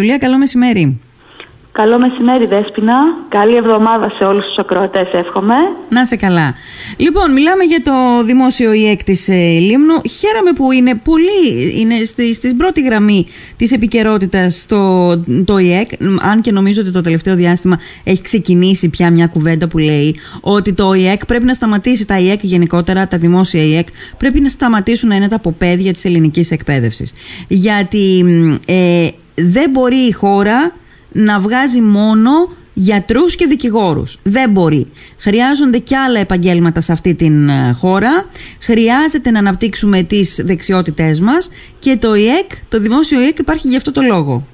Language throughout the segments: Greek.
Ιουλία, καλό μεσημέρι. Καλό μεσημέρι Δέσποινα, καλή εβδομάδα σε όλους τους ακροατές εύχομαι. Να σε καλά. Λοιπόν, μιλάμε για το δημόσιο ΙΕΚ της ε, Λίμνου. Χαίρομαι που είναι πολύ, είναι στη, στην πρώτη γραμμή της επικαιρότητας το, το ΙΕΚ, αν και νομίζω ότι το τελευταίο διάστημα έχει ξεκινήσει πια μια κουβέντα που λέει ότι το ΙΕΚ πρέπει να σταματήσει, τα ΙΕΚ γενικότερα, τα δημόσια ΙΕΚ, πρέπει να σταματήσουν να είναι τα αποπέδια της ελληνικής εκπαίδευσης. Γιατί ε, δεν μπορεί η χώρα να βγάζει μόνο γιατρούς και δικηγόρους. Δεν μπορεί. Χρειάζονται και άλλα επαγγέλματα σε αυτή την ε, χώρα. Χρειάζεται να αναπτύξουμε τις δεξιότητές μας και το ΙΕΚ, το δημόσιο ΙΕΚ υπάρχει γι' αυτό το λόγο.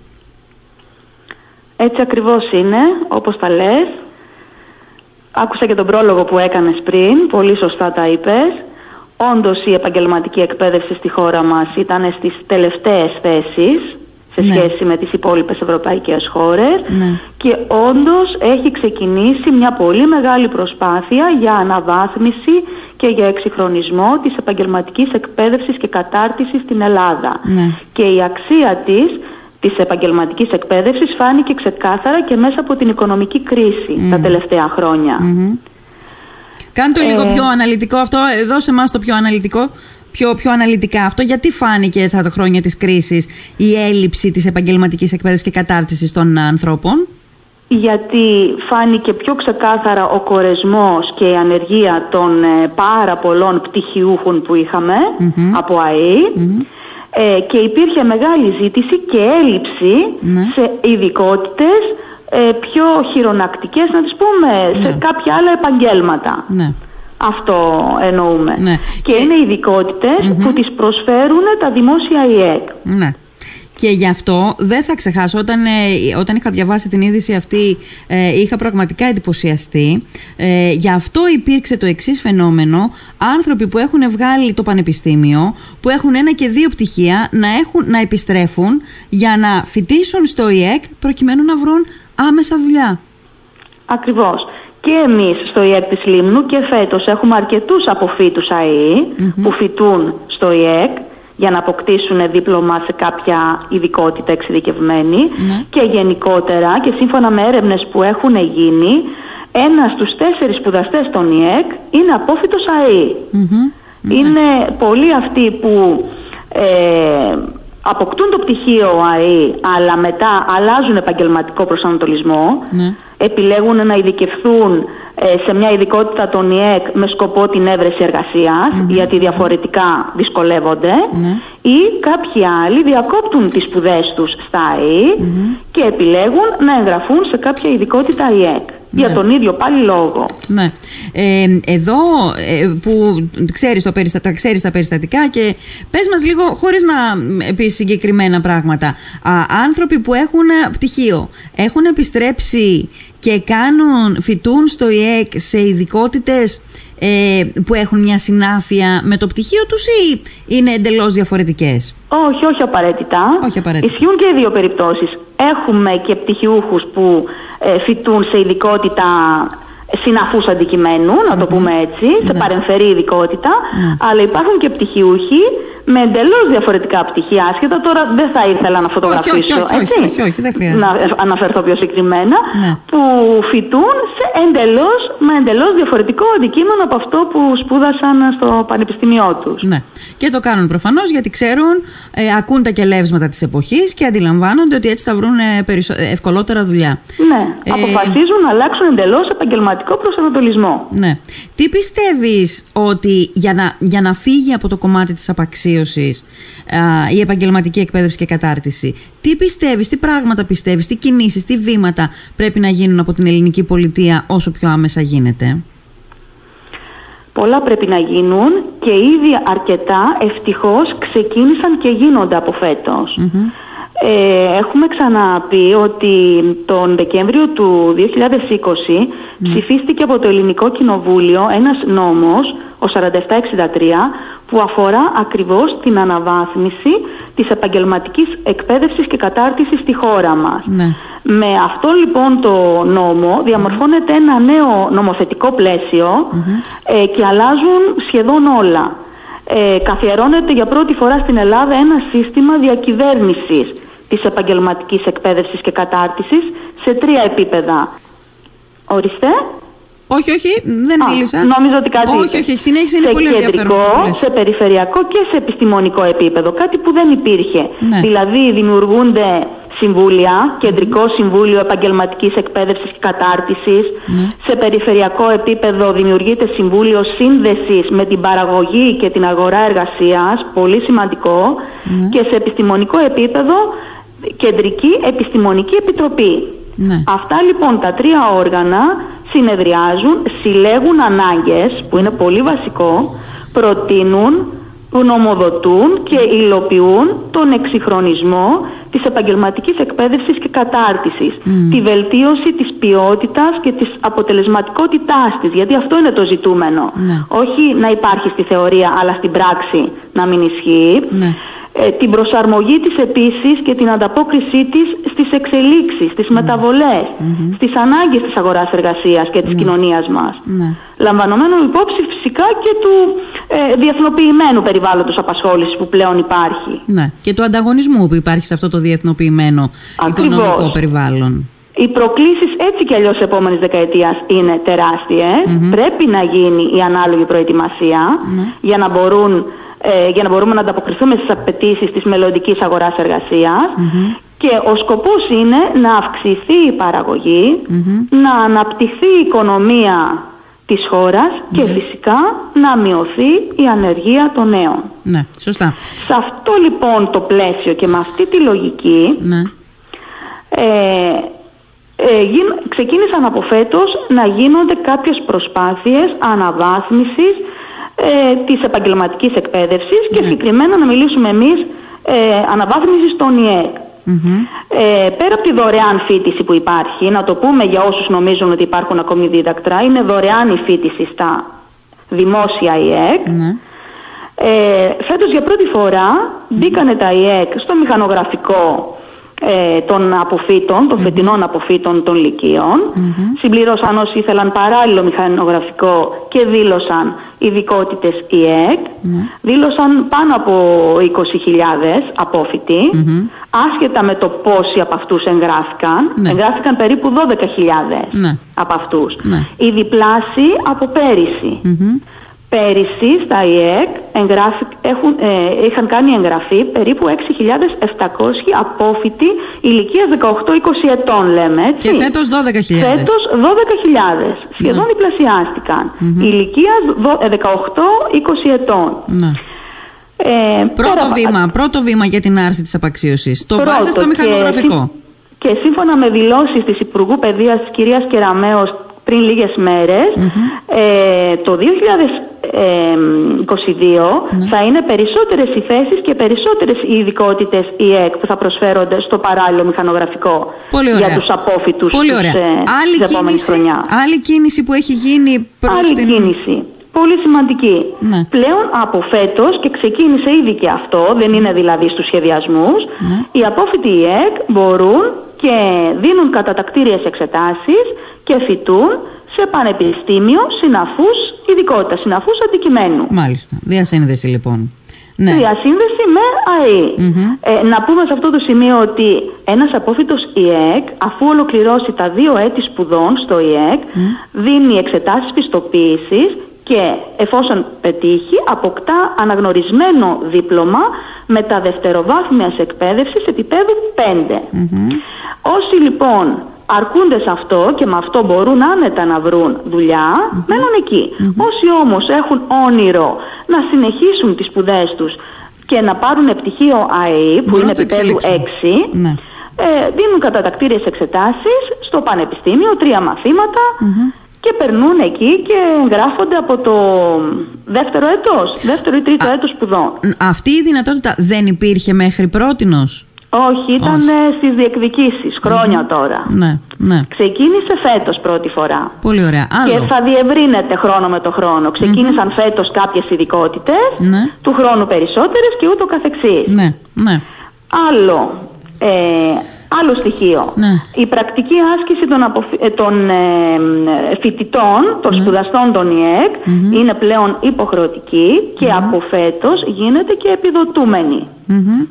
Έτσι ακριβώς είναι, όπως τα λες. Άκουσα και τον πρόλογο που έκανες πριν, πολύ σωστά τα είπες. Όντως η επαγγελματική εκπαίδευση στη χώρα μας ήταν στις τελευταίες θέσεις σε ναι. σχέση με τις υπόλοιπες ευρωπαϊκές χώρες ναι. και όντως έχει ξεκινήσει μια πολύ μεγάλη προσπάθεια για αναβάθμιση και για εξυγχρονισμό της επαγγελματικής εκπαίδευσης και κατάρτισης στην Ελλάδα. Ναι. Και η αξία της της επαγγελματικής εκπαίδευσης φάνηκε ξεκάθαρα και μέσα από την οικονομική κρίση τα τελευταία χρόνια. Κάντε το λίγο ε, πιο αναλυτικό αυτό, δώσε μας το πιο αναλυτικό πιο, πιο αναλυτικά αυτό, γιατί φάνηκε στα χρόνια της κρίσης η έλλειψη της επαγγελματικής εκπαίδευσης και κατάρτισης των ανθρώπων; Γιατί φάνηκε πιο ξεκάθαρα ο κορεσμός και η ανεργία των ε, πάρα πολλών πτυχιούχων που είχαμε από ΑΕΗ ε, και υπήρχε μεγάλη ζήτηση και έλλειψη ναι. σε ειδικότητες ε, πιο χειρονακτικές, να τις πούμε, σε ναι. κάποια άλλα επαγγέλματα. Ναι. Αυτό εννοούμε. Ναι. Και, είναι ειδικότητες που τις προσφέρουν τα δημόσια ΙΕΚ. Ναι. Και γι' αυτό δεν θα ξεχάσω, όταν, ε, όταν είχα διαβάσει την είδηση αυτή, ε, είχα πραγματικά εντυπωσιαστεί. Ε, γι' αυτό υπήρξε το εξής φαινόμενο. Άνθρωποι που έχουν βγάλει το πανεπιστήμιο, που έχουν ένα και δύο πτυχία, να, έχουν, να επιστρέφουν για να φοιτήσουν στο ΙΕΚ προκειμένου να βρουν άμεσα δουλειά. Ακριβώς και εμείς στο ΙΕΚ της Λίμνου και φέτος έχουμε αρκετούς αποφύτους ΑΕΗ που φοιτούν στο ΙΕΚ για να αποκτήσουν δίπλωμα σε κάποια ειδικότητα ναι. και γενικότερα και σύμφωνα με έρευνες που έχουν γίνει ένας στους τέσσερις σπουδαστές των ΙΕΚ είναι απόφυτος ΑΕΗ. Είναι πολλοί αυτοί που ε, αποκτούν το πτυχίο ΑΕΗ αλλά μετά αλλάζουν επαγγελματικό προσανατολισμό ναι επιλέγουν να ειδικευθούν ε, σε μια ειδικότητα των ΙΕΚ με σκοπό την έβρεση γιατί διαφορετικά δυσκολεύονται ναι. ή κάποιοι άλλοι διακόπτουν τις σπουδές τους στα ΑΕΗ και επιλέγουν να εγγραφούν σε κάποια ειδικότητα ΙΕΚ. Για ναι. τον ίδιο πάλι λόγο. Ναι. Ε, εδώ ε, που ξέρεις, το περιστα... ξέρεις τα περιστατικά και πες μας λίγο χωρίς να πεις συγκεκριμένα πράγματα. Α, άνθρωποι που έχουν πτυχίο έχουν επιστρέψει και κάνουν, φοιτούν στο ΙΕΚ σε ειδικότητες ε, που έχουν μια συνάφεια με το πτυχίο τους ή είναι εντελώς διαφορετικές; Όχι, όχι απαραίτητα. Όχι απαραίτητα. Ισχύουν και οι δύο περιπτώσεις. Έχουμε και πτυχιούχους που ε, φοιτούν σε ειδικότητα συναφούς αντικειμένου, να το πούμε έτσι, σε ναι. παρεμφερή ειδικότητα, ναι. αλλά υπάρχουν και πτυχιούχοι με εντελώς διαφορετικά πτυχία άσχετα. Τώρα δεν θα ήθελα να φωτογραφίσω. Όχι, όχι, όχι, όχι, όχι δεν χρειάζεται. Να αναφερθώ πιο συγκεκριμένα. Ναι. Που φοιτούν σε εντελώς, με εντελώς διαφορετικό αντικείμενο από αυτό που σπούδασαν στο πανεπιστήμιό τους. Ναι. Και το κάνουν προφανώς γιατί ξέρουν, ε, ακούν τα κελεύσματα της εποχής και αντιλαμβάνονται ότι έτσι θα βρουν ε, ευκολότερα δουλειά. Ναι. Ε, Αποφασίζουν να αλλάξουν εντελώς επαγγελματικό προσανατολισμό. Ναι. Τι πιστεύεις ότι για να, για να φύγει από το κομμάτι της απαξία η επαγγελματική εκπαίδευση και κατάρτιση. Τι πιστεύεις, τι πράγματα πιστεύεις, τι κινήσεις, τι βήματα πρέπει να γίνουν από την ελληνική πολιτεία όσο πιο άμεσα γίνεται; Πολλά πρέπει να γίνουν και ήδη αρκετά ευτυχώς ξεκίνησαν και γίνονται από ε, έχουμε ξαναπεί ότι τον Δεκέμβριο του 2020 ψηφίστηκε από το Ελληνικό Κοινοβούλιο ένας νόμος, ο 4763, που αφορά ακριβώς την αναβάθμιση της επαγγελματικής εκπαίδευσης και κατάρτισης στη χώρα μας. Ναι. Με αυτό λοιπόν το νόμο διαμορφώνεται ένα νέο νομοθετικό ε, και αλλάζουν σχεδόν όλα. Ε, καθιερώνεται για πρώτη φορά στην Ελλάδα ένα σύστημα διακυβέρνησης της επαγγελματικής εκπαίδευσης και κατάρτισης σε τρία επίπεδα. Ορίστε. Όχι, όχι, δεν Α, μίλησα. Νόμιζα ότι κάτι. Όχι, όχι, συνέχισε, είναι σε πολύ ενδιαφέρον. κεντρικό, αυτό που λες. σε περιφερειακό και σε επιστημονικό επίπεδο. Κάτι που δεν υπήρχε. Ναι. Δηλαδή δημιουργούνται συμβούλια, κεντρικό συμβούλιο επαγγελματικής εκπαίδευσης και κατάρτισης. Ναι. Σε περιφερειακό επίπεδο δημιουργείται συμβούλιο σύνδεσης με την παραγωγή και την αγορά εργασίας, πολύ σημαντικό. Ναι. Και σε επιστημονικό επίπεδο κεντρική επιστημονική επιτροπή. Ναι. Αυτά λοιπόν τα τρία όργανα συνεδριάζουν, συλλέγουν ανάγκες, που είναι πολύ βασικό, προτείνουν, γνωμοδοτούν και υλοποιούν τον εξυγχρονισμό της επαγγελματικής εκπαίδευσης και κατάρτισης, τη βελτίωση της ποιότητας και της αποτελεσματικότητάς της, γιατί αυτό είναι το ζητούμενο. Ναι. Όχι να υπάρχει στη θεωρία, αλλά στην πράξη να μην ισχύει Ναι. Ε, την προσαρμογή της επίσης και την ανταπόκρισή της στις εξελίξεις, στις μεταβολες στις ανάγκες της αγοράς εργασίας και της κοινωνίας μας. Ναι. Λαμβανομένου υπόψη φυσικά και του ε, διεθνοποιημένου περιβάλλοντος απασχόλησης που πλέον υπάρχει. Ναι. Και του ανταγωνισμού που υπάρχει σε αυτό το διεθνοποιημένο Ακριβώς. οικονομικό περιβάλλον. Οι προκλήσεις έτσι κι αλλιώς επόμενης δεκαετίας είναι τεράστιες. Πρέπει να γίνει η ανάλογη προετοιμασία για, να μπορούν, ε, για να μπορούμε να ανταποκριθούμε στις απαιτήσεις της μελλοντικής αγοράς εργασίας. Και ο σκοπός είναι να αυξηθεί η παραγωγή, να αναπτυχθεί η οικονομία της χώρας και φυσικά να μειωθεί η ανεργία των νέων. Ναι, σωστά. Σε αυτό λοιπόν το πλαίσιο και με αυτή τη λογική Ναι. ε, ε, γίν- ξεκίνησαν από φέτος να γίνονται κάποιες προσπάθειες αναβάθμισης ε, της επαγγελματικής εκπαίδευσης και συγκεκριμένα να μιλήσουμε εμείς ε, αναβάθμισης των ΙΕΚ. Ε, πέρα από τη δωρεάν φίτηση που υπάρχει, να το πούμε για όσους νομίζουν ότι υπάρχουν ακόμη δίδακτρα, είναι δωρεάν η φίτηση στα δημόσια ΙΕΚ. Ναι. Ε, φέτος για πρώτη φορά μπήκανε τα ΙΕΚ στο μηχανογραφικό ε, των αποφύτων, των φετινών αποφύτων των λυκείων. Συμπλήρωσαν όσοι ήθελαν παράλληλο μηχανογραφικό και δήλωσαν ειδικότητες ΙΕΚ. Δήλωσαν πάνω από 20.000 απόφοιτοι. Άσχετα με το πόσοι από αυτούς εγγράφηκαν, Ναι. εγγράφηκαν περίπου 12.000 Ναι. από αυτούς. Ναι. Η διπλάση από πέρυσι. Μμμ. Πέρυσι στα ΙΕΚ εγγράφη, έχουν, ε, είχαν κάνει εγγραφή περίπου 6.700 απόφοιτοι ηλικίας 18-20 ετών λέμε έτσι. Και φέτος 12.000. Φέτος 12.000. Σχεδόν διπλασιάστηκαν. Ηλικίας δο- ε, 18-20 ετών. Ναι. Ε, Πρώτο πέρα- βήμα, πρώτο βήμα για την άρση της απαξίωσης. Το Πρώτο βάζει στο και μηχανογραφικό. σύ- Και, σύμφωνα με δηλώσεις της Υπουργού Παιδείας της κυρίας Κεραμέως πριν λίγες μέρες, ε, το 2022 Ναι. θα είναι περισσότερες οι θέσεις και περισσότερες οι ειδικότητες ΙΕΚ που θα προσφέρονται στο παράλληλο μηχανογραφικό Πολύ ωραία. για τους απόφοιτους Πολύ τους, ωραία. ε, άλλη, της επόμενης κίνηση, χρονιάς. άλλη κίνηση που έχει γίνει προς Άλλη την... κίνηση. Πολύ σημαντική. Ναι. Πλέον από φέτος και ξεκίνησε ήδη και αυτό, δεν είναι δηλαδή στους σχεδιασμούς, Ναι. οι απόφοιτοι ΙΕΚ μπορούν και δίνουν κατατακτήριες εξετάσεις και φοιτούν σε πανεπιστήμιο συναφούς ειδικότητα, συναφούς αντικειμένου. Μάλιστα. Διασύνδεση λοιπόν. Ναι. Διασύνδεση με ΑΕ. Ε, να πούμε σε αυτό το σημείο ότι ένας απόφοιτος ΙΕΚ, αφού ολοκληρώσει τα δύο έτη σπουδών στο ΙΕΚ, δίνει εξετάσεις πιστοποίησης και εφόσον πετύχει, αποκτά αναγνωρισμένο δίπλωμα με τα δευτεροβάθμιας εκπαίδευσης επίπεδου 5. Όσοι λοιπόν αρκούνται σε αυτό και με αυτό μπορούν άνετα να βρουν δουλειά, μένουν εκεί. Όσοι όμως έχουν όνειρο να συνεχίσουν τις σπουδές τους και να πάρουν πτυχίο ΑΕΗ που Μπορούν είναι να το επίπεδου 6, εξελίξουν. Ναι. ε, δίνουν κατατακτήριες εξετάσεις στο πανεπιστήμιο, τρία μαθήματα και περνούν εκεί και γράφονται από το δεύτερο έτος, δεύτερο ή τρίτο έτος σπουδών. Αυτή η δυνατότητα δεν υπήρχε μέχρι πρότινος; Όχι, ήταν Όχι. ε, στις διεκδικήσεις, χρόνια τώρα. Ναι, ναι. Ξεκίνησε φέτος πρώτη φορά. Πολύ ωραία. Και Άλλο. θα διευρύνεται χρόνο με το χρόνο. Ξεκίνησαν φέτος κάποιες ειδικότητες, Ναι. του χρόνου περισσότερες και ούτω καθεξής. Ναι, ναι. Άλλο, ε, άλλο στοιχείο. Ναι. Η πρακτική άσκηση των, αποφυ- ε, των ε, ε, φοιτητών, των Ναι. σπουδαστών των ΙΕΚ, είναι πλέον υποχρεωτική και από φέτος γίνεται και επιδοτούμενη. Μμμ.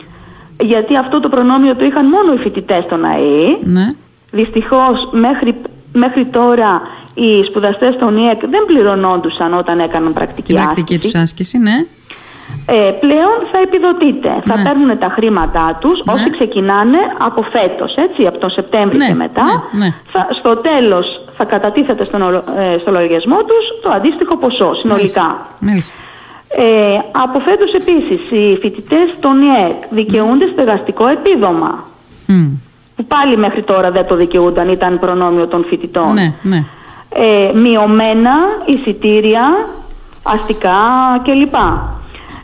Γιατί αυτό το προνόμιο το είχαν μόνο οι φοιτητές των ΑΕΗ. Ναι. Δυστυχώς μέχρι, μέχρι τώρα οι σπουδαστές των ΙΕΚ δεν πληρωνόντουσαν όταν έκαναν πρακτική Την πρακτική άσκηση. τους άσκηση, ναι. Ε, πλέον θα επιδοτείται. Θα Ναι. παίρνουν τα χρήματά τους Ναι. όσοι ξεκινάνε από φέτος, έτσι, από τον Σεπτέμβρη Ναι, και μετά. ναι, ναι. Θα, στο τέλος θα κατατίθεται στον, ορο- ε, στο λογαριασμό τους το αντίστοιχο ποσό συνολικά. Μάλιστα. Ε, από φέτος επίσης οι φοιτητές των ΙΕΚ δικαιούνται στεγαστικό επίδομα. Μμ. Που πάλι μέχρι τώρα δεν το δικαιούνταν, ήταν προνόμιο των φοιτητών. Ναι, ναι. Ε, μειωμένα εισιτήρια, αστικά κλπ.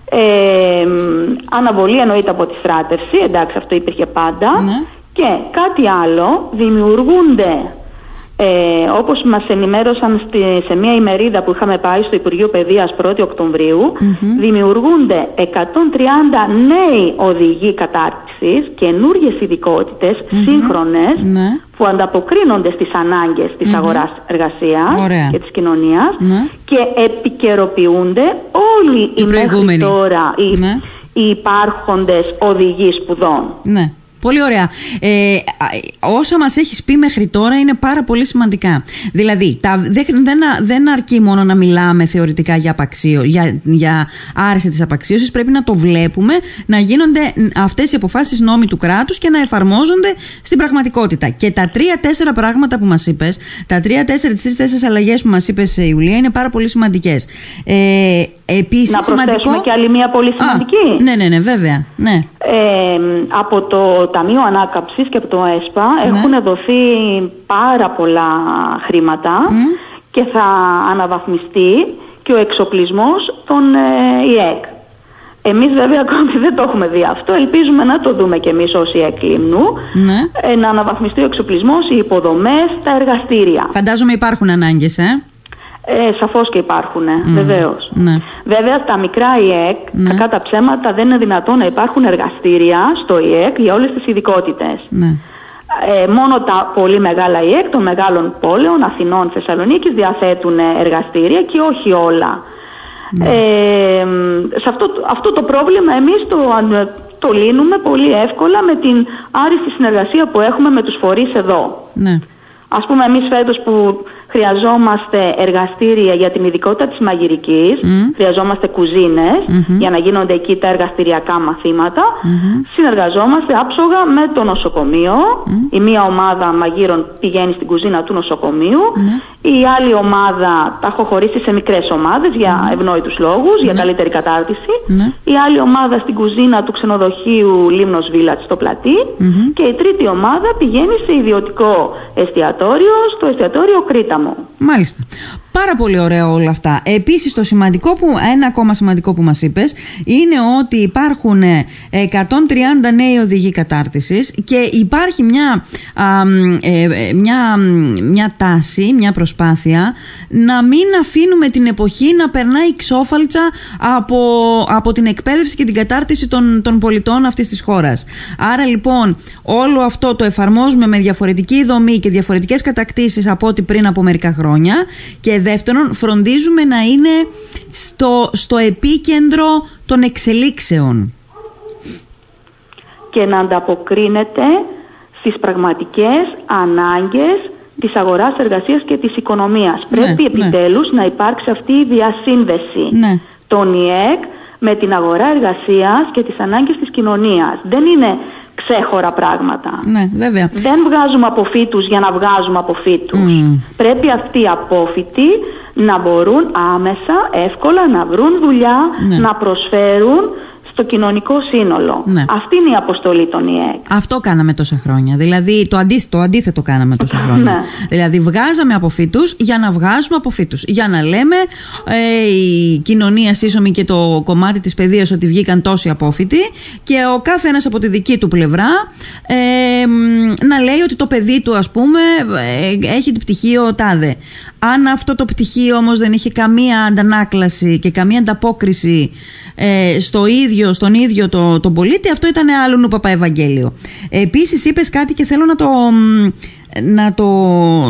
Ε, μ, αναβολή εννοείται από τη στράτευση, εντάξει αυτό υπήρχε πάντα. Ναι. Και κάτι άλλο, δημιουργούνται, ε, όπως μας ενημέρωσαν στη, σε μια ημερίδα που είχαμε πάει στο Υπουργείο Παιδείας 1η οκτωβριου δημιουργούνται 130 νέοι οδηγοί κατάρτισης, καινούργιες ειδικότητες, σύγχρονες, Ναι. που ανταποκρίνονται στις ανάγκες της αγοράς εργασίας Ωραία. και της κοινωνίας Ναι. και επικαιροποιούνται όλοι οι, μέχρι προηγούμενοι. τώρα οι, Ναι. οι υπάρχοντες οδηγοί σπουδών. Ναι. Πολύ ωραία. Ε, α, όσα μας έχεις πει μέχρι τώρα είναι πάρα πολύ σημαντικά. Δηλαδή, τα, δεν, δεν, α- δεν αρκεί μόνο να μιλάμε θεωρητικά για, απαξίο, για, για άρεση της απαξίωσης, πρέπει να το βλέπουμε, να γίνονται αυτές οι αποφάσεις νόμοι του κράτους και να εφαρμόζονται στην πραγματικότητα. Και τα τρία-τέσσερα πράγματα που μας είπες, τα τρία-τέσσερα, τις τρεις-τέσσερις αλλαγές που μας είπες, ε, Ιουλία, είναι πάρα πολύ σημαντικές. Ε, επίσης, Να προσθέσουμε σημαντικό... και άλλη μία πολύ Α, σημαντική. ναι, ναι, ναι, βέβαια. Ναι. Ε, από το Ταμείο Ανάκαμψης και από το ΕΣΠΑ Ναι. έχουν δοθεί πάρα πολλά χρήματα και θα αναβαθμιστεί και ο εξοπλισμός των ε, ΙΕΚ. Εμείς βέβαια ακόμη δεν το έχουμε δει αυτό, ελπίζουμε να το δούμε κι εμείς ως ΙΕΚ Λίμνου, Ναι. ε, να αναβαθμιστεί ο εξοπλισμός, οι υποδομές, τα εργαστήρια. Φαντάζομαι υπάρχουν ανάγκες, ε. Ε, σαφώς και υπάρχουν, ε, βεβαίως. Ναι. Βέβαια στα μικρά ΙΕΚ, Ναι. κακά τα ψέματα, δεν είναι δυνατόν να υπάρχουν εργαστήρια στο ΙΕΚ για όλες τις ειδικότητες. Ναι. Ε, μόνο τα πολύ μεγάλα ΙΕΚ των μεγάλων πόλεων, Αθηνών, Θεσσαλονίκης διαθέτουν ε, εργαστήρια και όχι όλα. Ε, μ, σε αυτό, το- αυτό το πρόβλημα εμείς το, αν- το λύνουμε πολύ εύκολα με την άριστη συνεργασία που έχουμε με τους φορείς εδώ. Ναι. Ας πούμε εμείς φέτος που χρειαζόμαστε εργαστήρια για την ειδικότητα της μαγειρικής, χρειαζόμαστε κουζίνες για να γίνονται εκεί τα εργαστηριακά μαθήματα, συνεργαζόμαστε άψογα με το νοσοκομείο, η μία ομάδα μαγείρων πηγαίνει στην κουζίνα του νοσοκομείου, η άλλη ομάδα τα έχω χωρίσει σε μικρές ομάδες για ευνόητους λόγους, για καλύτερη κατάρτιση, Ναι. η άλλη ομάδα στην κουζίνα του ξενοδοχείου Λίμνος Village στο πλατι και η τρίτη ομάδα πηγαίνει σε ιδιωτικό εστιατόριο, στο εστιατόριο Κρήταμο. Μάλιστα. Πάρα πολύ ωραία όλα αυτά. Επίσης το σημαντικό που, ένα ακόμα σημαντικό που μας είπες είναι ότι υπάρχουν ε, 130 νέοι οδηγοί κατάρτισης και υπάρχει μια, α, μ, ε, ε, μια, μ, μια τάση, μια προσπάθεια να μην αφήνουμε την εποχή να περνάει ξόφαλτσα από, από την εκπαίδευση και την κατάρτιση των, των πολιτών αυτής της χώρας. Άρα λοιπόν όλο αυτό το εφαρμόζουμε με διαφορετική δομή και διαφορετικές κατακτήσεις από ό,τι πριν από μερικά χρόνια και δεύτερον φροντίζουμε να είναι στο, στο επίκεντρο των εξελίξεων. και να ανταποκρίνεται στις πραγματικές ανάγκες της αγοράς εργασίας και της οικονομίας. Ναι, Πρέπει ναι. επιτέλους να υπάρξει αυτή η διασύνδεση Ναι. των ΙΕΚ με την αγορά εργασίας και τις ανάγκες της κοινωνίας. Δεν είναι ξέχωρα πράγματα. Ναι, βέβαια. Δεν βγάζουμε αποφύτους για να βγάζουμε αποφύτους. Μμ. Πρέπει αυτοί οι απόφοιτοι να μπορούν άμεσα, εύκολα να βρουν δουλειά, Ναι. να προσφέρουν στο κοινωνικό σύνολο. Ναι. Αυτή είναι η αποστολή των ΙΕΚ. Αυτό κάναμε τόσα χρόνια. Δηλαδή το αντίθετο, το αντίθετο κάναμε τόσα χρόνια. Ναι. Δηλαδή βγάζαμε αποφύτους για να βγάζουμε αποφύτους. Για να λέμε ε, η κοινωνία σύσσωμη και το κομμάτι της παιδείας ότι βγήκαν τόσοι απόφοιτοι και ο κάθε ένας από τη δική του πλευρά ε, μ, να λέει ότι το παιδί του ας πούμε ε, έχει την πτυχίο τάδε. Αν αυτό το πτυχίο όμως δεν είχε καμία αντανάκλαση και καμία ανταπόκριση ε, στο ίδιο, στον ίδιο το, τον πολίτη, αυτό ήταν άλλο νου Παπαευαγγέλιο. Επίσης είπες κάτι και θέλω να το, μ, να το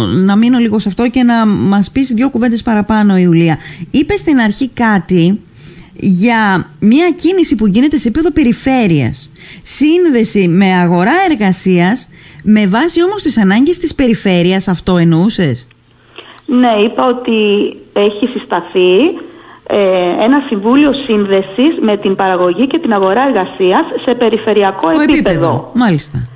να μείνω λίγο σε αυτό και να μας πεις δύο κουβέντες παραπάνω Ιουλία. Είπες στην αρχή κάτι για μια κίνηση που γίνεται σε επίπεδο περιφέρειας. Σύνδεση με αγορά εργασίας με βάση όμως τις ανάγκες της περιφέρειας. Αυτό εννοούσες; Ναι, είπα ότι έχει συσταθεί ε, ένα συμβούλιο σύνδεσης με την παραγωγή και την αγορά εργασίας σε περιφερειακό επίπεδο. Μάλιστα.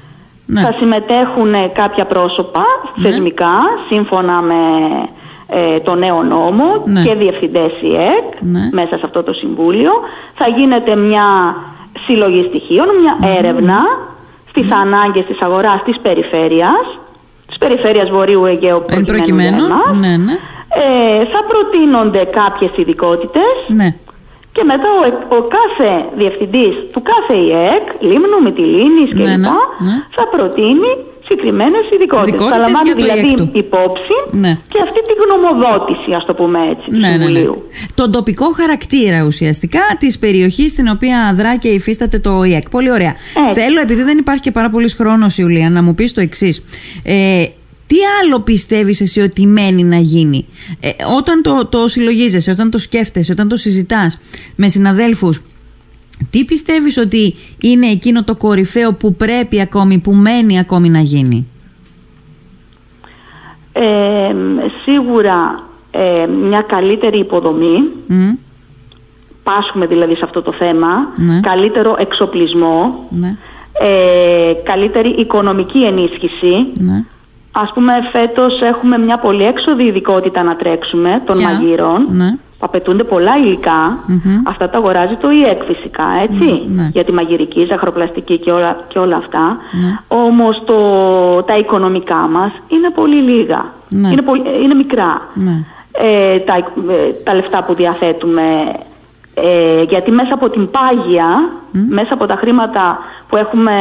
Ναι. Θα συμμετέχουν κάποια πρόσωπα ναι. θεσμικά, σύμφωνα με ε, το νέο νόμο ναι. και διευθυντές ΙΕΚ ναι. μέσα σε αυτό το συμβούλιο. Θα γίνεται μια συλλογή στοιχείων, μια έρευνα στις ανάγκες της αγοράς της περιφέρειας, της περιφέρειας Βορείου Αιγαίου προκειμένου ναι, ναι. Ε, θα προτείνονται κάποιες ειδικότητες ναι. και μετά ο, ο κάθε διευθυντής του κάθε ΙΕΚ, Λίμνου, Μητυλίνης κλπ. Ναι, ναι, θα προτείνει συγκεκριμένες ειδικότητες. Θα λαμβάνει δηλαδή υπόψη ναι. και αυτή τη γνωμοδότηση, ας το πούμε έτσι, του ναι, ναι, ναι. Τον τοπικό χαρακτήρα ουσιαστικά της περιοχής στην οποία δρά και υφίσταται το ΙΕΚ. Πολύ ωραία. Θέλω, επειδή δεν υπάρχει και πάρα πολύς χρόνος, Ιουλία, να μου πεις το εξής. Ε, τι άλλο πιστεύεις εσύ ότι μένει να γίνει; Ε, όταν το, το συλλογίζεσαι, όταν το σκέφτεσαι, όταν το συζητάς με συναδέλφους τι πιστεύεις ότι είναι εκείνο το κορυφαίο που πρέπει ακόμη, που μένει ακόμη να γίνει; Ε, σίγουρα ε, μια καλύτερη υποδομή. Πάσχουμε δηλαδή σε αυτό το θέμα. Ναι. Καλύτερο εξοπλισμό. Ναι. Ε, καλύτερη οικονομική ενίσχυση. Ναι. Ας πούμε φέτος έχουμε μια πολύ έξοδη ειδικότητα να τρέξουμε των μαγείρων απαιτούνται πολλά αυτά τα αγοράζει το ΙΕΚ φυσικά, έτσι, ναι. για τη μαγειρική, ζαχροπλαστική και όλα, και όλα αυτά. Ναι. Όμως το, τα οικονομικά μας είναι πολύ λίγα, ναι. είναι, πολύ, είναι μικρά. Ε, τα, ε, τα λεφτά που διαθέτουμε ε, γιατί μέσα από την πάγια, μέσα από τα χρήματα που έχουμε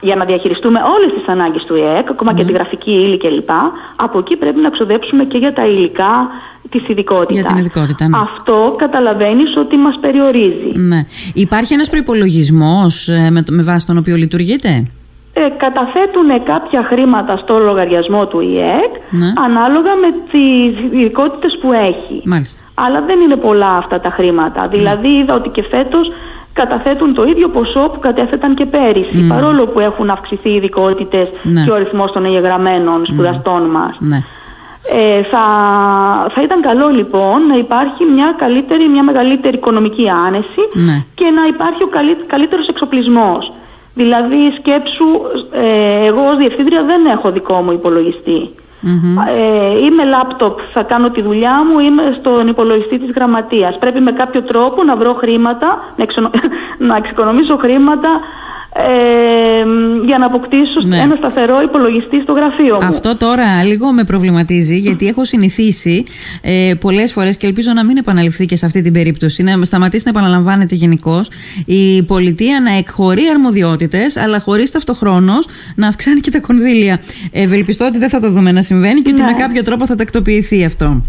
για να διαχειριστούμε όλες τις ανάγκες του ΙΕΚ, ακόμα και τη γραφική ύλη κλπ. Από εκεί πρέπει να ξοδέψουμε και για τα υλικά της ειδικότητας. Για την ειδικότητα, ναι. Αυτό καταλαβαίνεις ότι μας περιορίζει. Ναι. Υπάρχει ένας προϋπολογισμός ε, με, με βάση τον οποίο λειτουργείτε; Ε, καταθέτουν κάποια χρήματα στο λογαριασμό του ΙΕΚ ναι. ανάλογα με τις ειδικότητες που έχει. Μάλιστα. Αλλά δεν είναι πολλά αυτά τα χρήματα. Δηλαδή είδα ότι και φέτος καταθέτουν το ίδιο ποσό που κατέθεταν και πέρυσι, παρόλο που έχουν αυξηθεί οι ειδικότητες ναι. και ο αριθμός των εγγεγραμμένων σπουδαστών μας. Ναι. Ε, θα, θα ήταν καλό λοιπόν να υπάρχει μια καλύτερη, μια μεγαλύτερη οικονομική άνεση ναι. και να υπάρχει ο καλύ, καλύτερος εξοπλισμός. Δηλαδή σκέψου, ε, εγώ ως διευθύντρια δεν έχω δικό μου υπολογιστή. Ε, είμαι λάπτοπ, θα κάνω τη δουλειά μου, είμαι στον υπολογιστή της γραμματείας. Πρέπει με κάποιο τρόπο να βρω χρήματα, να, να εξοικονομήσω χρήματα ε, για να αποκτήσω ναι. ένα σταθερό υπολογιστή στο γραφείο μου. Αυτό τώρα λίγο με προβληματίζει γιατί έχω συνηθίσει ε, πολλές φορές και ελπίζω να μην επαναληφθεί και σε αυτή την περίπτωση να σταματήσει να επαναλαμβάνεται γενικώς η πολιτεία να εκχωρεί αρμοδιότητες αλλά χωρίς ταυτοχρόνως να αυξάνει και τα κονδύλια. Ευελπιστώ ότι δεν θα το δούμε να συμβαίνει και ότι ναι. με κάποιο τρόπο θα τακτοποιηθεί αυτό.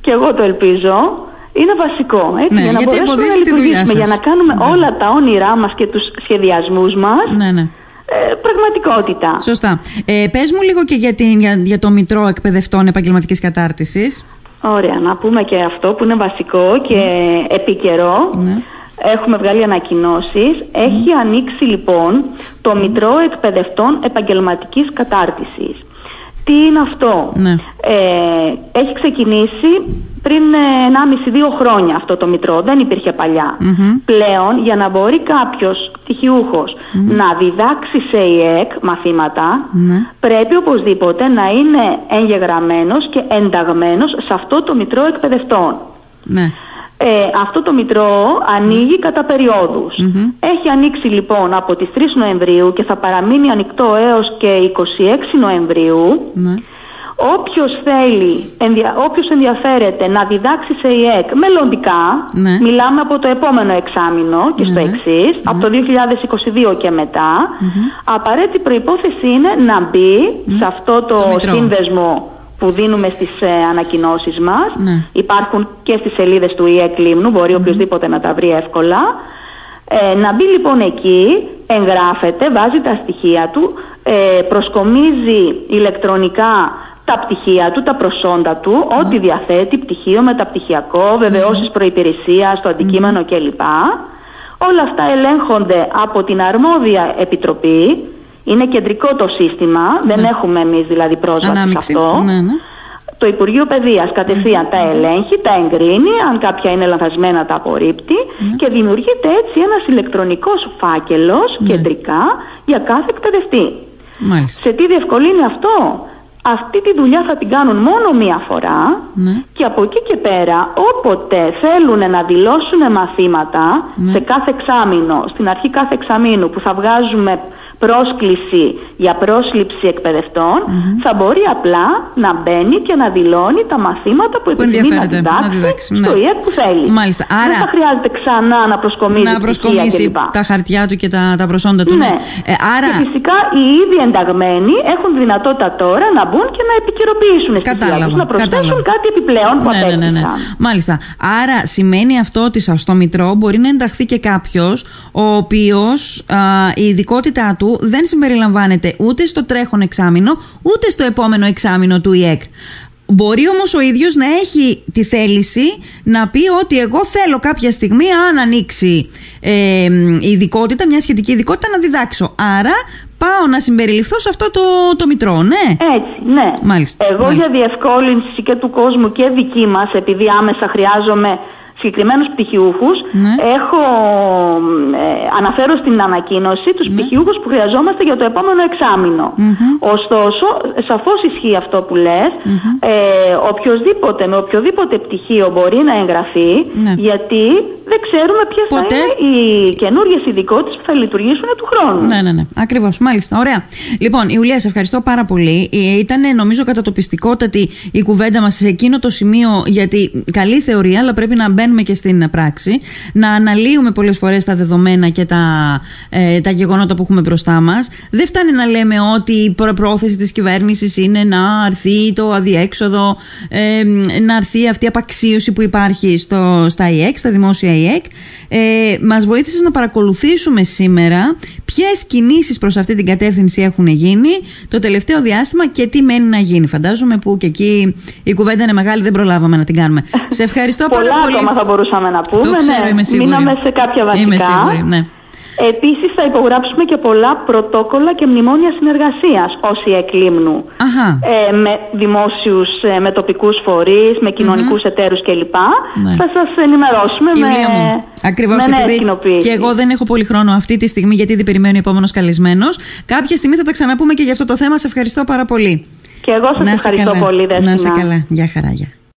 Και εγώ το ελπίζω είναι βασικό, έτσι, ναι, για να μπορέσουμε να λειτουργήσουμε, για να κάνουμε ναι. όλα τα όνειρά μας και τους σχεδιασμούς μας ναι, ναι. Ε, πραγματικότητα. Σωστά. Ε, πες μου λίγο και για, την, για, για το Μητρό Εκπαιδευτών Επαγγελματικής Κατάρτισης. Ωραία, να πούμε και αυτό που είναι βασικό και mm. επίκαιρο. Ναι. Έχουμε βγάλει ανακοινώσεις. Έχει ανοίξει λοιπόν το Μητρό Εκπαιδευτών Επαγγελματικής Κατάρτισης. Τι είναι αυτό; Ναι. Ε, έχει ξεκινήσει πριν 1,5-2 ε, χρόνια αυτό το μητρό, δεν υπήρχε Πλέον για να μπορεί κάποιος να διδάξει σε ΙΕΚ μαθήματα ναι. πρέπει οπωσδήποτε να είναι εγγεγραμμένος και ενταγμένος σε αυτό το μητρό εκπαιδευτών. Ναι. Ε, αυτό το μητρό ανοίγει κατά περιοδους Έχει ανοίξει λοιπόν από τις 3 Νοεμβρίου και θα παραμείνει ανοιχτό έως και 26 Νοεμβρίου. Ναι. Όποιος θέλει, ενδια, όποιος ενδιαφέρεται να διδάξει σε ΙΕΚ μελλοντικά, ναι. μιλάμε από το επόμενο εξάμεινο και στο ναι. εξής, από το 2022 και μετά, απαραίτητη προϋπόθεση είναι να μπει σε αυτό το, σύνδεσμο που δίνουμε στις ε, ανακοινώσεις μας. Ναι. Υπάρχουν και στις σελίδες του ΙΕΚ Λίμνου, μπορεί οποιοδήποτε να τα βρει εύκολα. Ε, να μπει λοιπόν εκεί, εγγράφεται, βάζει τα στοιχεία του, ε, προσκομίζει ηλεκτρονικά τα πτυχία του, τα προσόντα του, ό,τι διαθέτει, πτυχίο, μεταπτυχιακό, βεβαιώσεις προϋπηρεσίας, το αντικείμενο κλπ. Όλα αυτά ελέγχονται από την αρμόδια επιτροπή. Είναι κεντρικό το σύστημα, δεν Ναι. έχουμε εμείς δηλαδή πρόσβαση σε Ανάμειξη. αυτό. Ναι, ναι. Το Υπουργείο Παιδείας κατευθείαν τα ελέγχει, τα εγκρίνει, αν κάποια είναι λανθασμένα τα απορρίπτει και δημιουργείται έτσι ένας ηλεκτρονικός φάκελος κεντρικά για κάθε εκπαιδευτή. Μάλιστα. Σε τι διευκολύνει αυτό; Αυτή τη δουλειά θα την κάνουν μόνο μία φορά Ναι. και από εκεί και πέρα όποτε θέλουν να δηλώσουν μαθήματα Ναι. σε κάθε εξάμηνο, στην αρχή κάθε εξαμήνου που θα βγάζουμε πρόσκληση για πρόσληψη εκπαιδευτών, θα μπορεί απλά να μπαίνει και να δηλώνει τα μαθήματα που, Που επιθυμεί να ενδιαφέρεται να διδάξει, διδάξει, στο ναι. ΙΕΠ που θέλει. Μάλιστα. Δεν Άρα- θα χρειάζεται ξανά να προσκομίζει Να πτυχία προσκομίσει κλπ. τα χαρτιά του και τα, τα προσόντα του. Ναι. Ε, άρα. Και φυσικά οι ήδη ενταγμένοι έχουν δυνατότητα τώρα να μπουν και να επικαιροποιήσουν στοιχεία Κατάλαβα, τους, να προσθέσουν κατάλαβα. κάτι επιπλέον που Ναι, ναι, ναι, ναι. απέκτησαν. Μάλιστα. Άρα σημαίνει αυτό ότι σα- στο Μητρό μπορεί να ενταχθεί και κάποιος ο οποίος η ειδικότητά του δεν συμπεριλαμβάνεται ούτε στο τρέχον εξάμεινο ούτε στο επόμενο εξάμεινο του ΙΕΚ. Μπορεί όμως ο ίδιος να έχει τη θέληση να πει ότι εγώ θέλω κάποια στιγμή αν ανοίξει ε, η ειδικότητα, μια σχετική ειδικότητα να διδάξω. Άρα πάω να συμπεριληφθώ σε αυτό το, το μητρό, ναι. Έτσι, ναι. Μάλιστα, Εγώ μάλιστα. για διευκόλυνση και του κόσμου και δική μας, επειδή άμεσα χρειάζομαι συγκεκριμένους πτυχιούχους, Ναι. έχω, ε, αναφέρω στην ανακοίνωση τους Ναι. πτυχιούχους που χρειαζόμαστε για το επόμενο εξάμηνο. Ωστόσο, σαφώς ισχύει αυτό που λες, ε, οποιοδήποτε, με οποιοδήποτε πτυχίο μπορεί να εγγραφεί, Ναι. γιατί δεν ξέρουμε ποιες Ποτέ. θα είναι οι καινούργιες ειδικότητες που θα λειτουργήσουν του χρόνου. Ναι, ναι, ναι. Ακριβώς. Μάλιστα. Ωραία. Λοιπόν, Ιουλία, σε ευχαριστώ πάρα πολύ. Ε, Ήταν, νομίζω, κατατοπιστικότατη η κουβέντα μας σε εκείνο το σημείο, γιατί καλή θεωρία, αλλά πρέπει να μπαίνουμε και στην πράξη. Να αναλύουμε πολλές φορές τα δεδομένα και τα, ε, τα γεγονότα που έχουμε μπροστά μας. Δεν φτάνει να λέμε ότι η προ- πρόθεση της κυβέρνησης είναι να αρθεί το αδιέξοδο, ε, να αρθεί αυτή η απαξίωση που υπάρχει στο, στα ΙΕΚ, στα δημόσια ΙΕΚ. Ε, μας βοήθησες να παρακολουθήσουμε σήμερα ποιες κινήσεις προς αυτή την κατεύθυνση έχουν γίνει το τελευταίο διάστημα και τι μένει να γίνει. Φαντάζομαι που και εκεί η κουβέντα είναι μεγάλη, δεν προλάβαμε να την κάνουμε. Σε ευχαριστώ πάρα Πολλά πολύ. ακόμα θα μπορούσαμε να πούμε. Το ξέρω, ναι. είμαι σίγουρη. Μείναμε σε κάποια βασικά. Είμαι σίγουρη, ναι. Επίσης θα υπογράψουμε και πολλά πρωτόκολλα και μνημόνια συνεργασίας όσοι εκλίμνου. Αχα. Ε, με δημόσιους, ε, με τοπικούς φορείς, με κοινωνικούς εταίρους κλπ. Ναι. Θα σας ενημερώσουμε Ιουλία με, μου, ακριβώς με νέες επειδή κοινοποιήσεις. και εγώ δεν έχω πολύ χρόνο αυτή τη στιγμή γιατί δεν περιμένει ο επόμενος καλεσμένος. Κάποια στιγμή θα τα ξαναπούμε και για αυτό το θέμα. Σε ευχαριστώ πάρα πολύ. Και εγώ σας Να είσαι ευχαριστώ καλά. πολύ, Να είσαι Δέσποινα. καλά. Γεια χαρά, γεια.